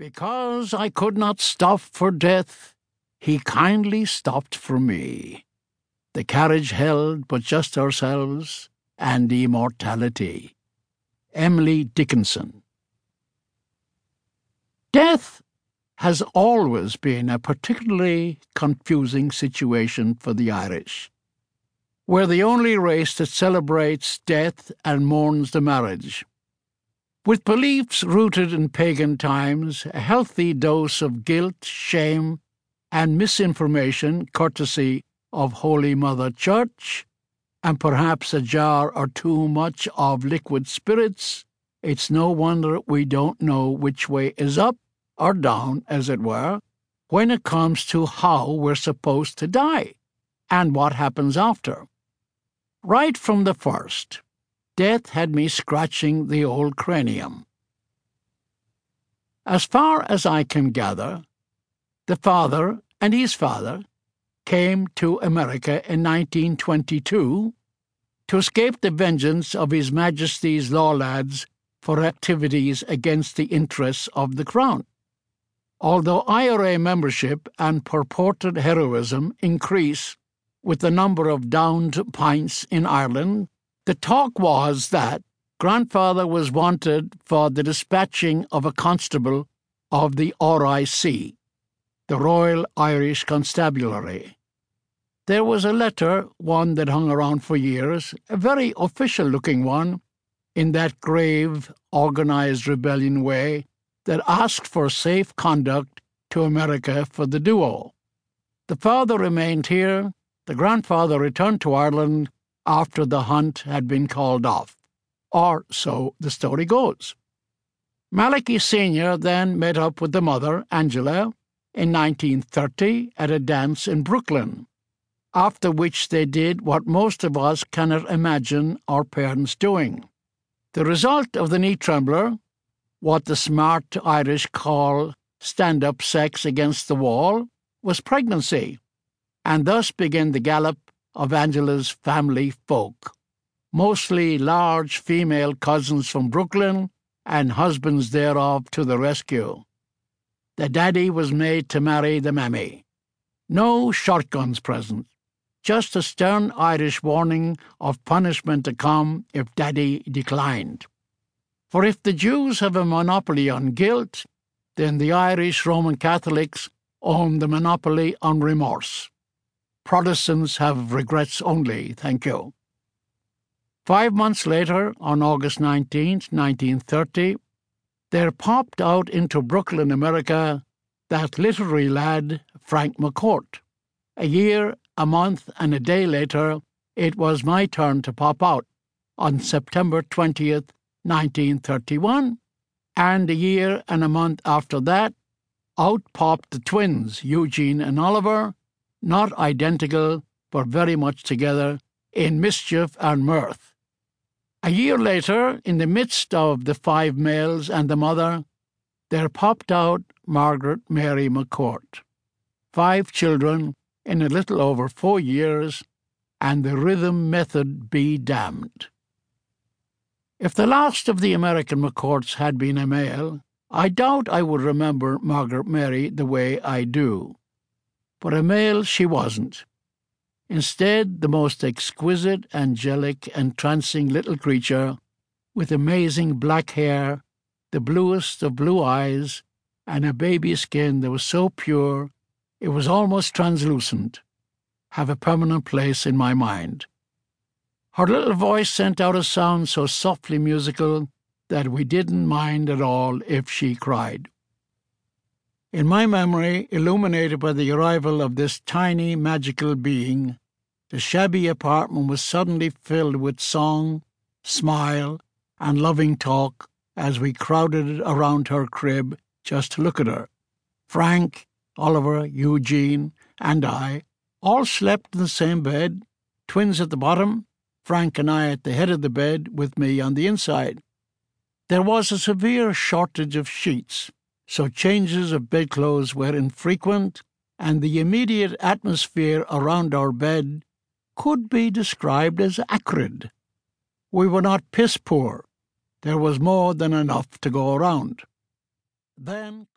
Because I could not stop for death, he kindly stopped for me. The carriage held but just ourselves and immortality. Emily Dickinson. Death has always been a particularly confusing situation for the Irish. We're the only race that celebrates death and mourns the marriage. With beliefs rooted in pagan times, a healthy dose of guilt, shame, and misinformation, courtesy of Holy Mother Church, and perhaps a jar or too much of liquid spirits, it's no wonder we don't know which way is up or down, as it were, when it comes to how we're supposed to die and what happens after. Right from the first, death had me scratching the old cranium. As far as I can gather, the father and his father came to America in 1922 to escape the vengeance of His Majesty's law lads for activities against the interests of the Crown. Although IRA membership and purported heroism increase with the number of downed pints in Ireland, the talk was that grandfather was wanted for the dispatching of a constable of the RIC, the Royal Irish Constabulary. There was a letter, one that hung around for years, a very official looking one, in that grave, organized rebellion way that asked for safe conduct to America for the duo. The father remained here, the grandfather returned to Ireland after the hunt had been called off, or so the story goes. Malachy Sr. then met up with the mother, Angela, in 1930 at a dance in Brooklyn, after which they did what most of us cannot imagine our parents doing. The result of the knee trembler what the smart Irish call stand up sex against the wall, was pregnancy, and thus began the gallop of Angela's family folk, mostly large female cousins from Brooklyn and husbands thereof to the rescue. The daddy was made to marry the mammy. No shotguns present, just a stern Irish warning of punishment to come if daddy declined. For if the Jews have a monopoly on guilt, then the Irish Roman Catholics own the monopoly on remorse. Protestants have regrets only, thank you. Five months later, on August 19, 1930, there popped out into Brooklyn, America, that literary lad, Frank McCourt. A year, a month, and a day later, it was my turn to pop out on September 20th, 1931, and a year and a month after that, out popped the twins, Eugene and Oliver, not identical, but very much together, in mischief and mirth. A year later, in the midst of the five males and the mother, there popped out Margaret Mary McCourt. Five children in a little over four years, and the rhythm method be damned. If the last of the American McCourts had been a male, I doubt I would remember Margaret Mary the way I do. But a male she wasn't. Instead, the most exquisite, angelic, entrancing little creature, with amazing black hair, the bluest of blue eyes, and a baby skin that was so pure it was almost translucent, have a permanent place in my mind. Her little voice sent out a sound so softly musical that we didn't mind at all if she cried. In my memory, illuminated by the arrival of this tiny magical being, the shabby apartment was suddenly filled with song, smile, and loving talk as we crowded around her crib just to look at her. Frank, Oliver, Eugene, and I all slept in the same bed, twins at the bottom, Frank and I at the head of the bed, with me on the inside. There was a severe shortage of sheets, so changes of bedclothes were infrequent, and the immediate atmosphere around our bed could be described as acrid. We were not piss poor. There was more than enough to go around. Then